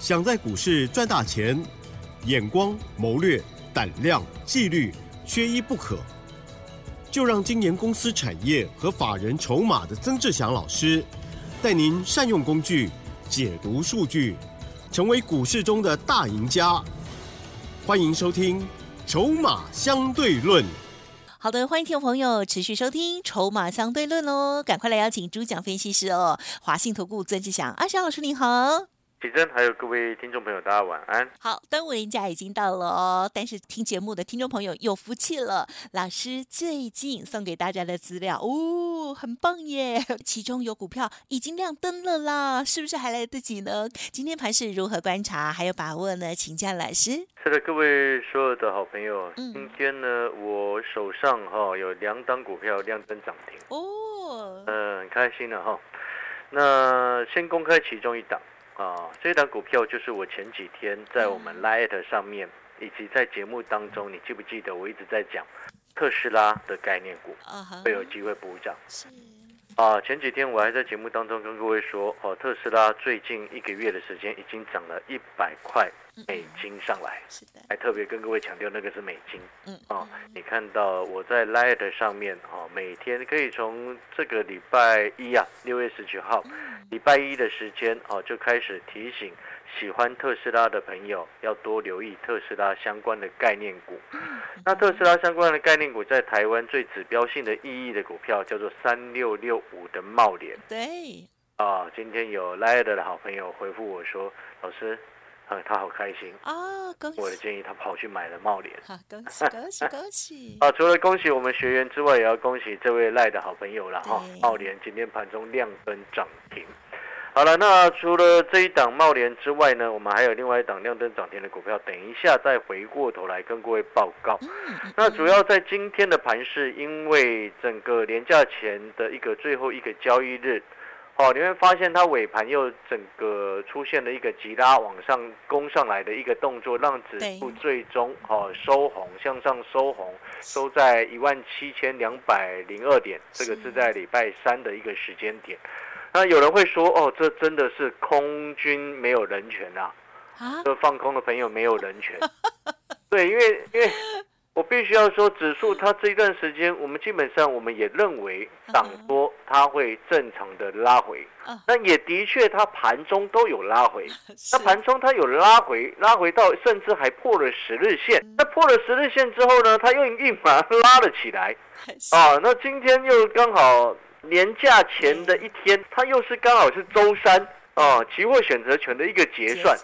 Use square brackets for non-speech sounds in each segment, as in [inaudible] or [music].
想在股市赚大钱，眼光、谋略、胆量、纪律，缺一不可。就让今年公司产业和法人筹码的曾志祥老师，带您善用工具，解读数据，成为股市中的大赢家。欢迎收听《筹码相对论》。好的，欢迎听众朋友持续收听《筹码相对论》哦，赶快来邀请主讲分析师哦，华信投顾曾志祥阿祥老师您好。启真，还有各位听众朋友，大家晚安。好，端午连假已经到了哦，但是听节目的听众朋友有福气了，老师最近送给大家的资料哦，很棒耶！[laughs] 其中有股票已经亮灯了啦，是不是还来得及呢？今天盘是如何观察，还有把握呢？请教老师。是的，各位所有的好朋友，嗯今天呢，我手上哈有两档股票亮灯涨停哦，嗯，很开心的哈。那先公开其中一档。啊，这档股票就是我前几天在我们 Light 上面，以及在节目当中，你记不记得我一直在讲特斯拉的概念股会有机会补涨？是啊，前几天我还在节目当中跟各位说，哦，特斯拉最近一个月的时间已经涨了一百块。美金上来，是的，还特别跟各位强调那个是美金，嗯，哦，你看到我在 Light 上面，哦，每天可以从这个礼拜一啊，六月十九号，礼拜一的时间，哦，就开始提醒喜欢特斯拉的朋友要多留意特斯拉相关的概念股。那特斯拉相关的概念股在台湾最指标性的意义的股票叫做三六六五的茂联。对，啊，今天有 Light 的好朋友回复我说，老师。啊，他好开心啊！恭喜！我的建议他跑去买了茂联。好，恭喜恭喜 [laughs] 恭喜！啊，除了恭喜我们学员之外，也要恭喜这位赖的好朋友了哈。茂联今天盘中亮灯涨停。好了，那除了这一档茂联之外呢，我们还有另外一档亮灯涨停的股票，等一下再回过头来跟各位报告。那主要在今天的盘市，因为整个年假前的一个最后一个交易日。哦，你会发现它尾盘又整个出现了一个急拉往上攻上来的一个动作，让指数最终哦收红，向上收红，收在一万七千两百零二点。这个是在礼拜三的一个时间点。那有人会说，哦，这真的是空军没有人权啊？啊，这放空的朋友没有人权。[laughs] 对，因为因为。我必须要说，指数它这一段时间，我们基本上我们也认为涨多它会正常的拉回，那也的确它盘中都有拉回，[laughs] 那盘中它有拉回，拉回到甚至还破了十日线，那破了十日线之后呢，它又立马拉了起来，啊，那今天又刚好年假前的一天，它又是刚好是周三啊，期货选择权的一个结算，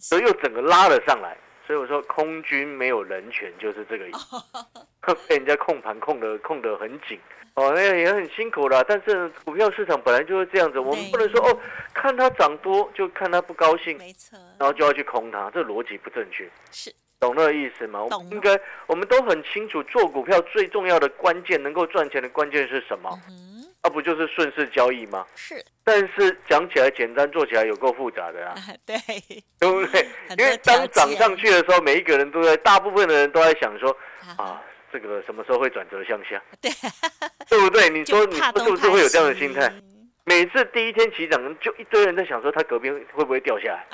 所以又整个拉了上来。所以我说，空军没有人权，就是这个意思。[laughs] 被人家控盘控的控得很紧，哦，那也很辛苦了。但是股票市场本来就是这样子，我们不能说哦，看它涨多就看它不高兴，没错，然后就要去空它，这逻辑不正确。是，懂那个意思吗？懂。应该我们都很清楚，做股票最重要的关键，能够赚钱的关键是什么？那不就是顺势交易吗？是，但是讲起来简单，做起来有够复杂的啊。[laughs] 对，[laughs] 对不对？因为当涨上去的时候，每一个人都在，大部分的人都在想说，啊，这个什么时候会转折向下？[laughs] 对，对不对？你说你是不是会有这样的心态？每次第一天起涨，就一堆人在想说，他隔壁会不会掉下来？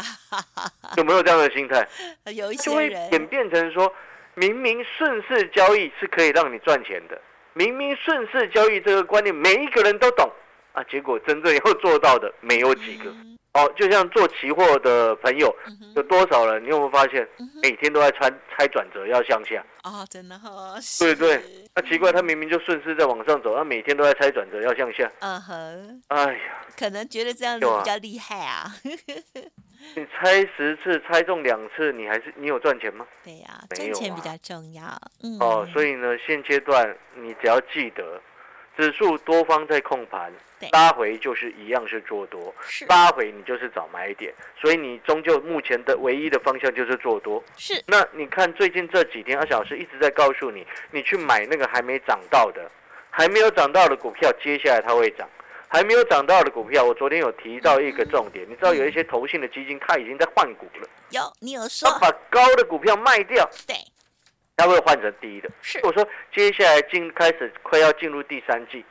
有没有这样的心态？有一些人演变成说，明明顺势交易是可以让你赚钱的。明明顺势交易这个观念，每一个人都懂啊，结果真正要做到的没有几个。哦，就像做期货的朋友，有多少人？你有没有发现，每天都在猜猜转折要向下？哦，真的哈。对对，那奇怪，他明明就顺势在往上走，他每天都在猜转折要向下。嗯哼。哎呀，可能觉得这样子比较厉害啊。[laughs] 你猜十次猜中两次，你还是你有赚钱吗？对呀，赚钱比较重要。嗯哦，所以呢，现阶段你只要记得，指数多方在控盘，拉回就是一样是做多，拉回你就是找买点，所以你终究目前的唯一的方向就是做多。是。那你看最近这几天，阿小师一直在告诉你，你去买那个还没涨到的，还没有涨到的股票，接下来它会涨。还没有涨到的股票，我昨天有提到一个重点，你知道有一些投信的基金，它已经在换股了。有，你有说。把高的股票卖掉，对，它会换成低的。是，我说接下来进开始快要进入第三季，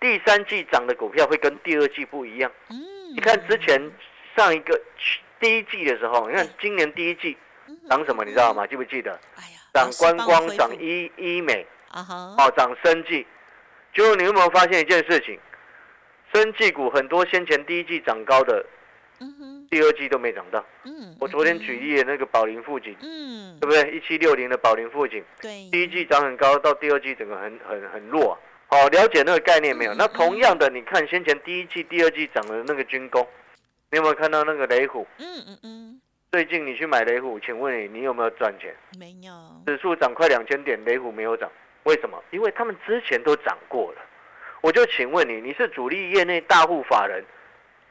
第三季涨的股票会跟第二季不一样。嗯，你看之前上一个第一季的时候，你看今年第一季涨什么，你知道吗？记不记得？哎呀，涨观光，涨医医美，啊哈，哦，涨生技。结果你有没有发现一件事情？生技股很多先前第一季涨高的，嗯哼，第二季都没涨到。嗯，我昨天举例的那个宝林富锦，嗯，对不对？一七六零的宝林富锦，对，第一季涨很高，到第二季整个很很很弱。好、了解那个概念没有？嗯那同样的，你看先前第一季、第二季涨的那个军工，你有没有看到那个雷虎？嗯嗯嗯，最近你去买雷虎，请问你你有没有赚钱？没有，指数涨快两千点，雷虎没有涨，为什么？因为他们之前都涨过了。我就请问你，你是主力业内大户法人，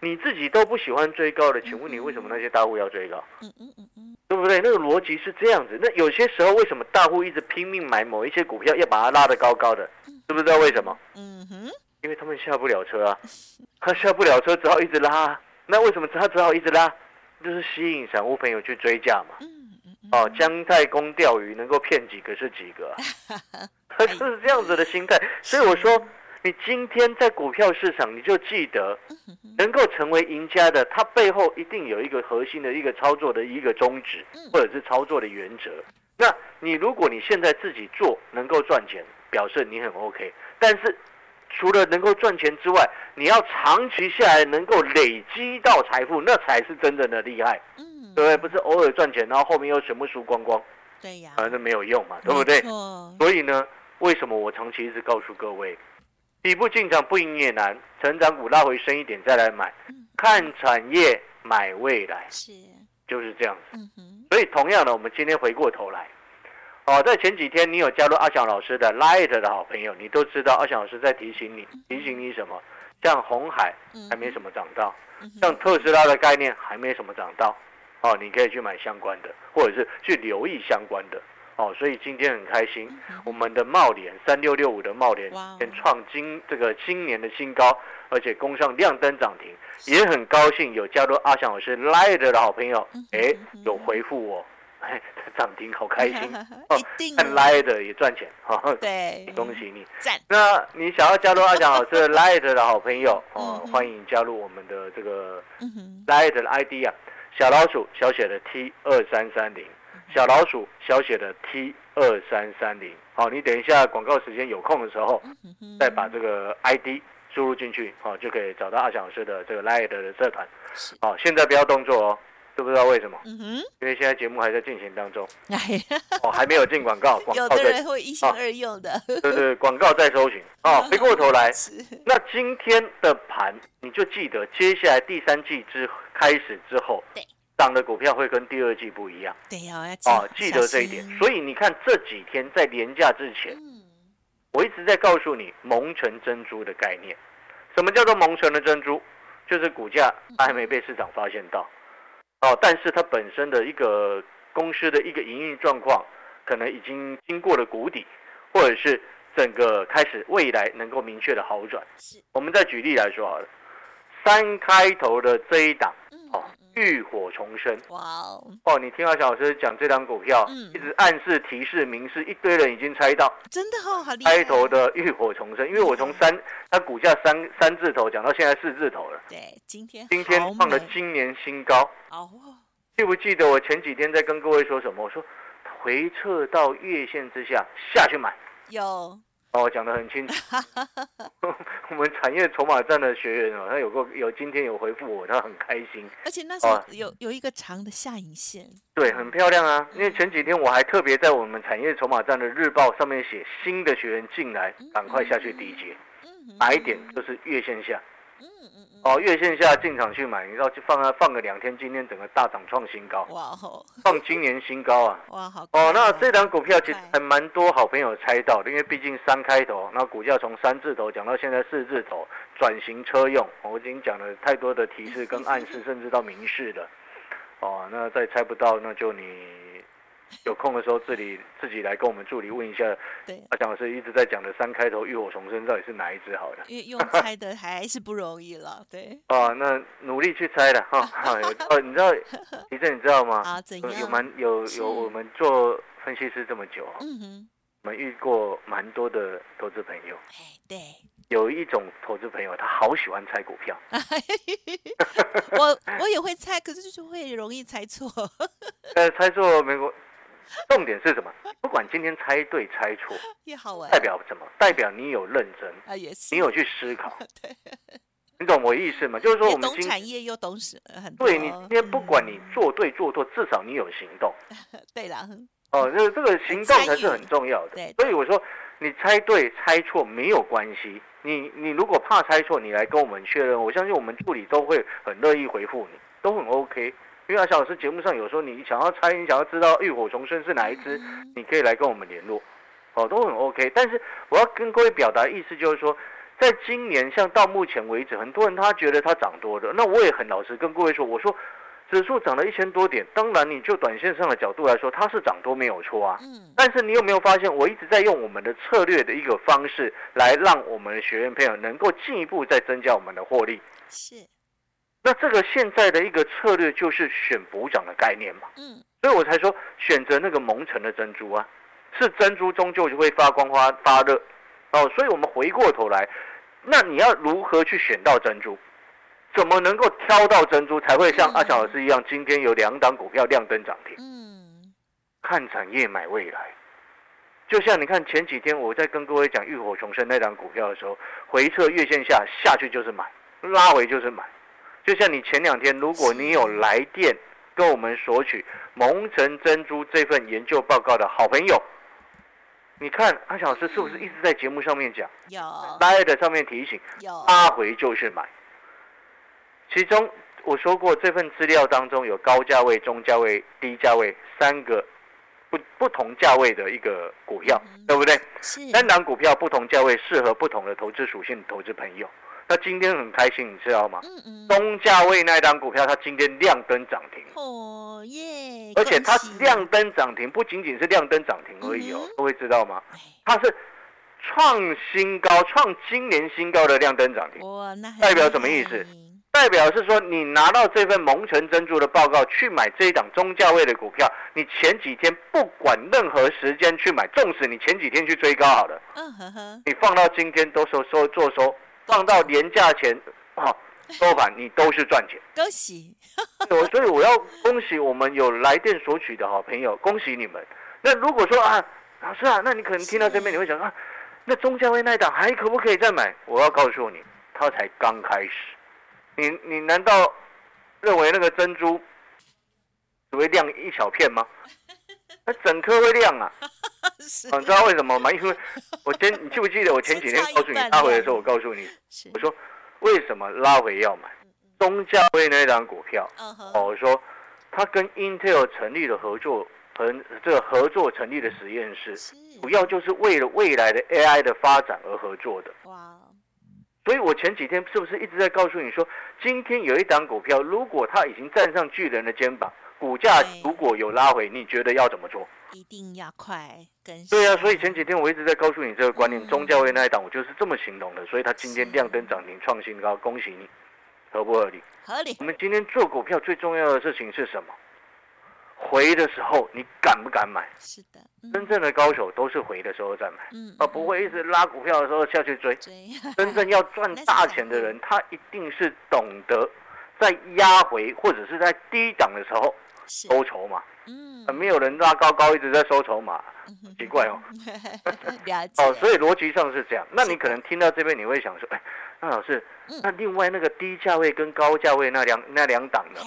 你自己都不喜欢追高的，请问你为什么那些大户要追高？嗯嗯嗯嗯，对不对？那个逻辑是这样子。那有些时候为什么大户一直拼命买某一些股票，要把它拉得高高的？知不知道为什么？嗯哼，因为他们下不了车啊，[laughs] 他下不了车，只好一直拉啊。那为什么他只好一直拉？就是吸引散户朋友去追价嘛。哦，姜太公钓鱼能够骗几个是几个、啊，他 [laughs] [laughs] 就是这样子的心态。所以我说，你今天在股票市场，你就记得能够成为赢家的，它背后一定有一个核心的一个操作的一个宗旨，或者是操作的原则。那你如果你现在自己做能够赚钱，表示你很 OK。但是除了能够赚钱之外，你要长期下来能够累积到财富，那才是真正的厉害，嗯，对不对？不是偶尔赚钱，然后后面又全部输光光，对呀，反正没有用嘛，对不对？所以呢，为什么我长期一直告诉各位，底部进场不赢也难，成长股拉回升一点再来买，嗯。看产业买未来，是，就是这样子。嗯，所以同样的，我们今天回过头来，哦，在前几天你有加入阿翔老师的 Light 的好朋友，你都知道阿翔老师在提醒你，提醒你什么？像红海嗯还没什么涨到，像特斯拉的概念还没什么涨到，哦，你可以去买相关的，或者是去留意相关的，哦，所以今天很开心，我们的茂联三六六五的茂联创今这个今年的新高，而且攻上亮灯涨停，也很高兴有加入阿翔老师 Light 的好朋友，哎，有回复我，哎，[laughs] 涨停好开心，[laughs] 哦看哦 Light 也赚钱，哈、对，恭喜你。那你想要加入阿翔老师 [laughs] 的 Light 的好朋友哦嗯，欢迎加入我们的这个嗯哼，Light 的 ID 啊，小老鼠小写的 T 二三三零，小老鼠小写的 T 二三三零。好，你等一下广告时间有空的时候，再把这个 ID 输入进去，好，就可以找到阿翔老师的这个 Light 的社团。是，好，现在不要动作哦，知不知道为什么？嗯哼，因为现在节目还在进行当中，[laughs] 哦，还没有进广告，[laughs] 广有告在，的人会一心二用的，对对，广告在搜寻。哦，[laughs] 回过头来，那今天的盘，你就记得接下来第三季之开始之后对，涨的股票会跟第二季不一样对呀，要哦，记得这一点。所以，你看这几天在廉价之前，嗯，我一直在告诉你蒙城珍珠的概念。什么叫做蒙城的珍珠？就是股价它还没被市场发现到，哦，但是它本身的一个公司的一个营运状况，可能已经经过了谷底，或者是整个开始未来能够明确的好转。我们再举例来说好了，三开头的这一档浴火重生。哇哦，哦，你听到小老师讲这张股票，嗯。一直暗示、提示、明示，一堆人已经猜到。真的哦，好厉害，开头的浴火重生，因为我从三它股价三三字头讲到现在四字头了，对，今天今天好创了今年新高。哦，记不记得我前几天在跟各位说什么？我说回撤到月线之下下去买。有，哦，讲得很清楚。[laughs] 我们产业筹码站的学员哦，他有个有今天有回复我，他很开心。而且那时候哦有有一个长的下影线，对，很漂亮啊！因为前几天我还特别在我们产业筹码站的日报上面写，新的学员进来，赶快下去低接，嗯，哪一点就是月线下哦，月线下进场去买，你知道就放啊放个两天，今天整个大涨创新高，哇哦，[laughs] 放今年新高啊！哇，好哦，那快这档股票其实快还蛮多好朋友猜到的，因为毕竟三开头，那股价从三字头讲到现在四字头，转型车用，我已经讲了太多的提示跟暗示，[laughs] 甚至到明示了。哦，那再猜不到，那就你 [laughs] 有空的时候自己自己来跟我们助理问一下，对，阿蒋老师一直在讲的三开头浴火重生到底是哪一只好的？因为用猜的还是不容易了，对，[laughs] 哦，那努力去猜了哈。[laughs] 哦，你知道，其实你知道吗？啊，怎有有？蛮有有我们做分析师这么久啊，嗯哼，我们遇过蛮多的投资朋友，哎，对，有一种投资朋友，他好喜欢猜股票。我我也会猜，可是就是会容易猜错。呃，猜错没关重点是什么？不管今天猜对猜错，也好玩。代表什么？代表你有认真啊，也是。你有去思考。[laughs] 对。你懂我意思吗？就是说我们懂产业又懂什很对你今天不管你做对做错，至少你有行动。[laughs] 对了。哦，这这个行动才是很重要的。对。所以我说，你猜对猜错没有关系。你你如果怕猜错，你来跟我们确认，我相信我们助理都会很乐意回复你，都很 OK。因为阿小老师节目上有时候你想要猜，你想要知道浴火重生是哪一只，你可以来跟我们联络，哦，都很 OK。但是我要跟各位表达意思就是说，在今年像到目前为止，很多人他觉得它涨多的，那我也很老实跟各位说，我说指数涨了一千多点，当然你就短线上的角度来说，它是涨多没有错啊。嗯。但是你有没有发现，我一直在用我们的策略的一个方式，来让我们的学员朋友能够进一步再增加我们的获利。是。那这个现在的一个策略就是选补涨的概念嘛，嗯，所以我才说选择那个蒙尘的珍珠啊，是珍珠终究就会发光发发热，哦，所以我们回过头来，那你要如何去选到珍珠？怎么能够挑到珍珠才会像阿强老师一样，今天有两档股票亮灯涨停？嗯，看产业买未来，就像你看前几天我在跟各位讲浴火重生那档股票的时候，回撤月线下下去就是买，拉回就是买。就像你前两天，如果你有来电跟我们索取蒙城珍珠这份研究报告的好朋友，你看阿小老师是不是一直在节目上面讲？有。来的上面提醒，有。拉回就是买。其中我说过，这份资料当中有高价位、中价位、低价位三个不不同价位的一个股票，对不对？是。三档股票不同价位，适合不同的投资属性的投资朋友。他今天很开心，你知道吗？嗯嗯。中价位那一档股票，它今天亮灯涨停。哦耶！而且它亮灯涨停，不仅仅是亮灯涨停而已哦，各位知道吗？它是创新高，创今年新高的亮灯涨停。哇，那代表什么意思？代表是说，你拿到这份蒙城珍珠的报告去买这一档中价位的股票，你前几天不管任何时间去买，纵使你前几天去追高好了，嗯呵呵，你放到今天都收收做收。放到年假前，啊，[laughs] 收盘你都是赚钱，恭喜！我所以我要恭喜我们有来电索取的好朋友，恭喜你们。那如果说啊，老师啊，那你可能听到这边你会想啊，那中价位那一档还可不可以再买？我要告诉你，它才刚开始。你你难道认为那个珍珠只会亮一小片吗？那整颗会亮啊！[laughs] 你知道为什么吗？因为我前你记不记得我前几天告诉你拉回的时候，我告诉你，我说为什么拉回要买中价位那张股票？哦，我说他跟 Intel 成立了合作，和这个合作成立的实验室，主要就是为了未来的 AI 的发展而合作的。哇！所以我前几天是不是一直在告诉你说，今天有一档股票，如果它已经站上巨人的肩膀？股价如果有拉回，你觉得要怎么做？一定要快跟。对啊，所以前几天我一直在告诉你这个观念，中价位那一档我就是这么形容的。所以它今天亮灯涨停创新高，恭喜你，合不合理？合理。我们今天做股票最重要的事情是什么？回的时候你敢不敢买？是的，真正的高手都是回的时候再买，嗯而不会一直拉股票的时候下去追。真正要赚大钱的人，[laughs] 他一定是懂得在压回或者是在低档的时候。收筹码，嗯，没有人拉高高一直在收筹码，奇怪哦。[laughs] 哦，所以逻辑上是这样。那你可能听到这边，你会想说，哎，那老师，那另外那个低价位跟高价位那两那两档呢？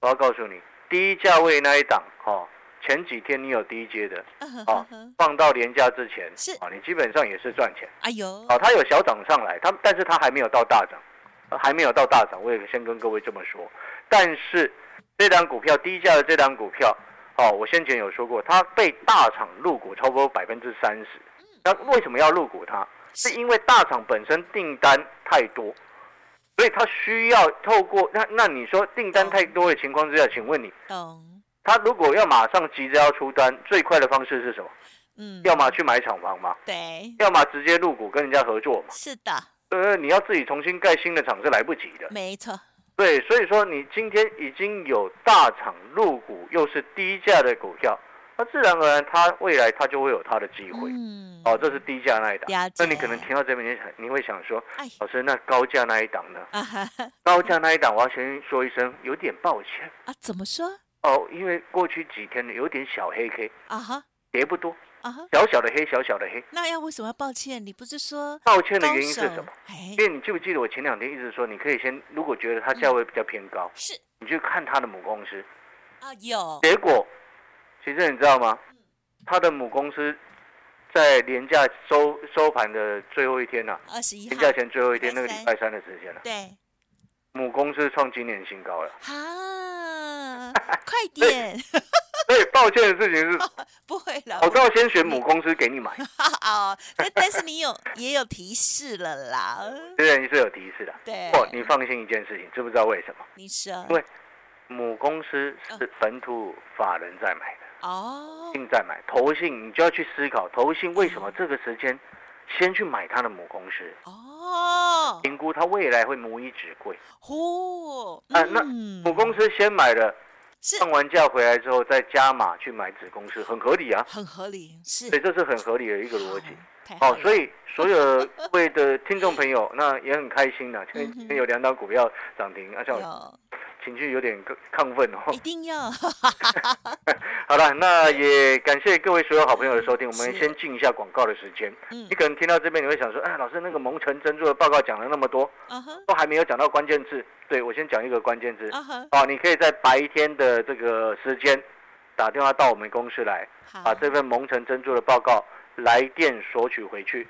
我要告诉你，低价位那一档，哦，前几天你有低阶的，哦，放到廉价之前，是。啊，你基本上也是赚钱。哎呦，哦，它有小涨上来，它但是它还没有到大涨，还没有到大涨，我也先跟各位这么说，但是。这张股票低价的这张股票，哦，我先前有说过，它被大厂入股超过百分之三十。那为什么要入股它？是因为大厂本身订单太多，所以它需要透过那那你说订单太多的情况之下，请问你，他如果要马上急着要出单，最快的方式是什么？嗯，要么去买厂房嘛，对，要么直接入股跟人家合作嘛。是的，呃，你要自己重新盖新的厂是来不及的。没错。对，所以说你今天已经有大厂入股，又是低价的股票，那自然而然它未来它就会有它的机会。嗯，哦，这是低价那一档。那你可能听到这边，你想你会想说，哎，老师，那高价那一档呢？高价那一档，我要先说一声，有点抱歉啊，怎么说？哦，因为过去几天呢有点小黑 K，啊哈跌不多，啊哈，小小的黑，小小的黑。那要为什么要抱歉？你不是说抱歉的原因是什么？？哎因，为你记不记得我前两天一直说，你可以先，如果觉得它价位比较偏高，是你去看它的母公司。啊，有结果，其实你知道吗？它的母公司在廉价收收盘的最后一天呐、二十一廉价号，前最后一天，那个礼拜三的时间了、对，母公司创今年新高了。啊，[laughs] 快点，所以抱歉的事情是，[laughs] 不会了，我都要先选母公司给你买，[laughs] 哦，但但是你有也有提示了啦，对，你是有提示的。对，不，你放心一件事情，知不知道为什么？你说。因为母公司是本土法人在买的，哦，信在买，投信你就要去思考，投信为什么这个时间先去买它的母公司，哦，评估它未来会母以子贵。呼，啊那嗯。母公司先买了，是放完假回来之后再加码去买子公司，很合理啊。很合理，是。所以这是很合理的一个逻辑。好了。所以所有各位的 [laughs] 听众朋友，那也很开心的，今天今天有两档股票涨停，而且我有情绪有点亢奋哦 [laughs] 一。定要，[laughs] 好了，那也感谢各位所有好朋友的收听，我们先进一下广告的时间。嗯你，可能听到这边你会想说，哎，老师那个蒙城珍珠的报告讲了那么多，都还没有讲到关键字。对我先讲一个关键字。哦，你可以在白天的这个时间打电话到我们公司来，把这份蒙城珍珠的报告来电索取回去。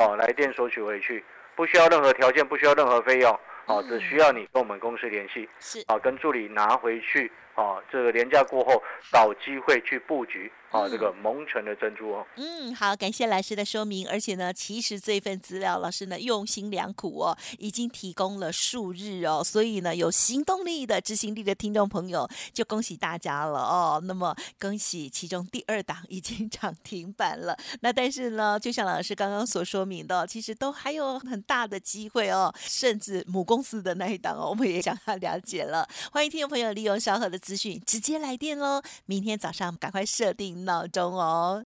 哦，来电索取回去，不需要任何条件，不需要任何费用，哦，嗯。只需要你跟我们公司联系，是，哦，跟助理拿回去，哦，这个廉价过后找机会去布局，哦，嗯这个蒙城的珍珠哦，嗯，好，感谢老师的说明。而且呢，其实这份资料，老师呢用心良苦哦，已经提供了数日哦，所以呢，有行动力的、执行力的听众朋友，就恭喜大家了哦。那么，恭喜其中第二档已经涨停板了。那但是呢，就像老师刚刚所说明的，其实都还有很大的机会哦，甚至母公司的那一档哦，我们也想要了解了。欢迎听众朋友利用稍后的资讯直接来电喽。明天早上赶快设定闹钟哦。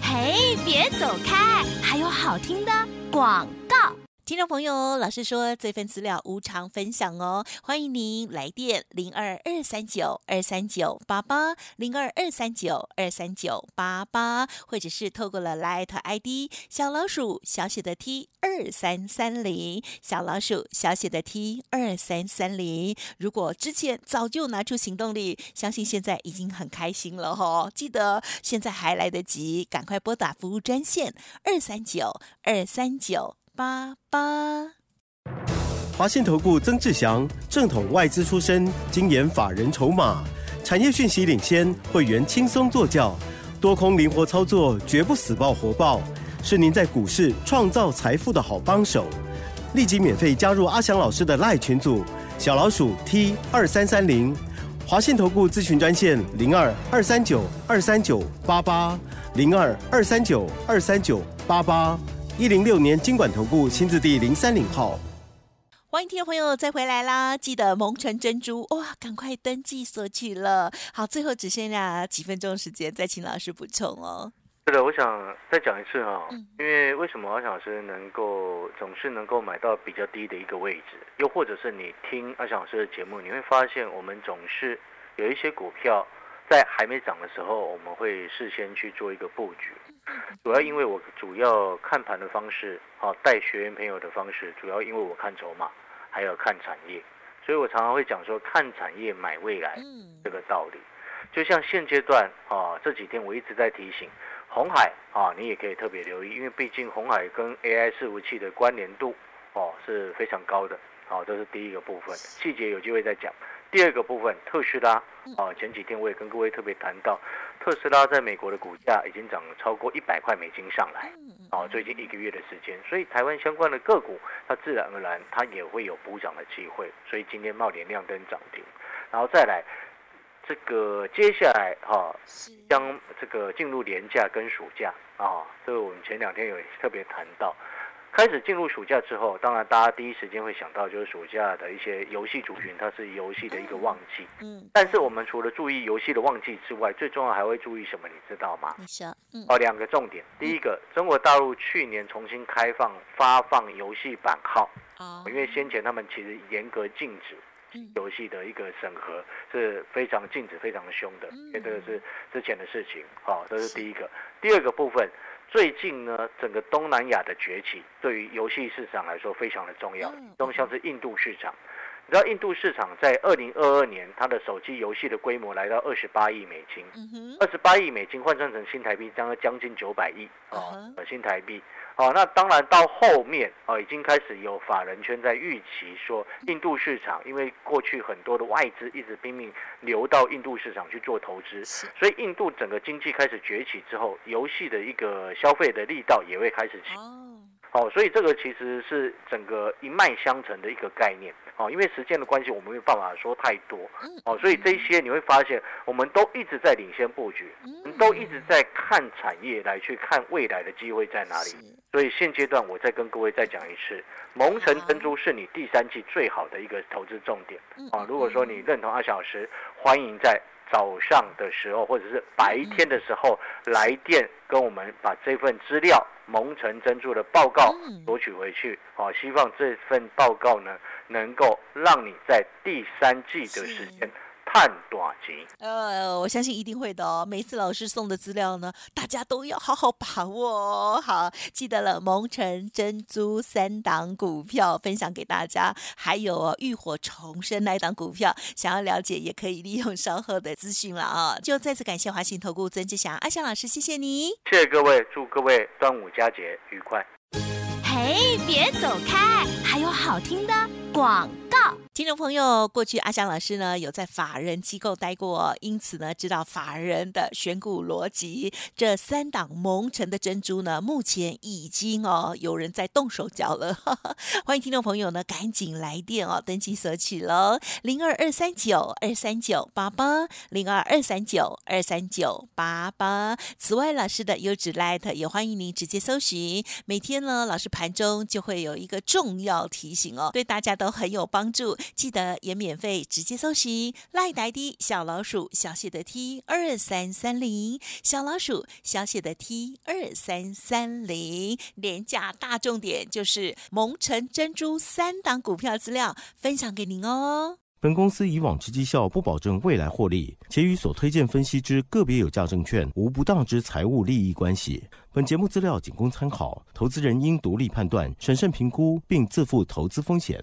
嘿，别走开，还有好听的广告。听众朋友，老师说这份资料无偿分享哦，欢迎您来电零二二三九二三九八八零二二三九二三九八八，或者是透过了 Light ID 小老鼠小写的 T 二三三零小老鼠小写的 T 二三三零。如果之前早就拿出行动力，相信现在已经很开心了哈、记得现在还来得及，赶快拨打服务专线二三九二三九。八八。华信投顾曾志祥，正统外资出身，精研法人筹码，产业讯息领先，会员轻松做教，多空灵活操作，绝不死爆活爆，是您在股市创造财富的好帮手。立即免费加入阿翔老师的赖群组，小老鼠 T 二三三零，华信投顾咨询专线零二二三九二三九八八零二二三九二三九八八，一零六年经管投顾新字第零三零号。欢迎听众朋友再回来啦！记得蒙城珍珠哇，赶快登记索取了。好，最后只剩下几分钟时间，再请老师补充哦。是的，我想再讲一次哈、嗯因为为什么阿翔老师能够总是能够买到比较低的一个位置，又或者是你听阿翔老师的节目，你会发现我们总是有一些股票在还没涨的时候，我们会事先去做一个布局。主要因为我主要看盘的方式，好带学员朋友的方式，主要因为我看筹码，还有看产业，所以我常常会讲说看产业买未来嗯这个道理。就像现阶段啊，这几天我一直在提醒红海啊，你也可以特别留意，因为毕竟红海跟 AI 伺服器的关联度哦是非常高的。好、这是第一个部分，细节有机会再讲。第二个部分，特斯拉啊，前几天我也跟各位特别谈到，特斯拉在美国的股价已经涨了超过一百块美金上来。嗯哦，最近一个月的时间，所以台湾相关的个股，它自然而然它也会有补涨的机会，所以今天茂联亮灯涨停，然后再来这个接下来哈、是将这个进入年假跟暑假啊，这个我们前两天有特别谈到，开始进入暑假之后，当然大家第一时间会想到就是暑假的一些游戏族群，它是游戏的一个旺季。嗯。但是我们除了注意游戏的旺季之外，最重要还会注意什么？你知道吗？你说。嗯。哦，两个重点。第一个，中国大陆去年重新开放发放游戏版号。哦。因为先前他们其实严格禁止。游戏的一个审核是非常禁止、非常凶的，因为这个是之前的事情。好，这是第一个。第二个部分，最近呢，整个东南亚的崛起对于游戏市场来说非常的重要。中像是印度市场，你知道印度市场在二零二二年它的手机游戏的规模来到二十八亿美金，二十八亿美金换算成新台币将将近九百亿哦，新台币。哦，那当然到后面哦，已经开始有法人圈在预期说，印度市场因为过去很多的外资一直拼命流到印度市场去做投资，所以印度整个经济开始崛起之后，游戏的一个消费的力道也会开始起。好，所以这个其实是整个一脉相承的一个概念。哦，因为时间的关系，我们没有办法说太多。哦，所以这些你会发现，我们都一直在领先布局，都一直在看产业来去看未来的机会在哪里。所以现阶段，我再跟各位再讲一次，蒙城珍珠是你第三季最好的一个投资重点。啊，如果说你认同二小时，欢迎在。早上的时候，或者是白天的时候来电跟我们把这份资料蒙城珍珠的报告索取回去。好，希望这份报告呢，能够让你在第三季的时间。判短期，呃，我相信一定会的哦。每次老师送的资料呢，大家都要好好把握哦。好，记得了，蒙城珍珠三档股票分享给大家，还有浴火重生那一档股票，想要了解也可以利用稍后的资讯了啊。[laughs] 就再次感谢华信投顾曾志祥阿祥老师，谢谢你，谢谢各位，祝各位端午佳节愉快。嘿，别走开，还有好听的广告。听众朋友，过去阿翔老师呢有在法人机构待过，因此呢知道法人的选股逻辑。这三档蒙尘的珍珠呢，目前已经哦有人在动手脚了。[laughs] 欢迎听众朋友呢赶紧来电哦，登记索取喽，零二二三九二三九八八，零二二三九二三九八八。此外，老师的优质 Light 也欢迎您直接搜寻，每天呢老师盘中就会有一个重要提醒哦，对大家都很有帮助。记得也免费直接搜寻赖呆的小老鼠小写的 T 二三三零小老鼠小写的 T 二三三零廉价大重点就是蒙城珍珠三档股票资料分享给您哦。本公司以往之绩效不保证未来获利，且与所推荐分析之个别有价证券无不当之财务利益关系。本节目资料仅供参考，投资人应独立判断、审慎评估，并自负投资风险。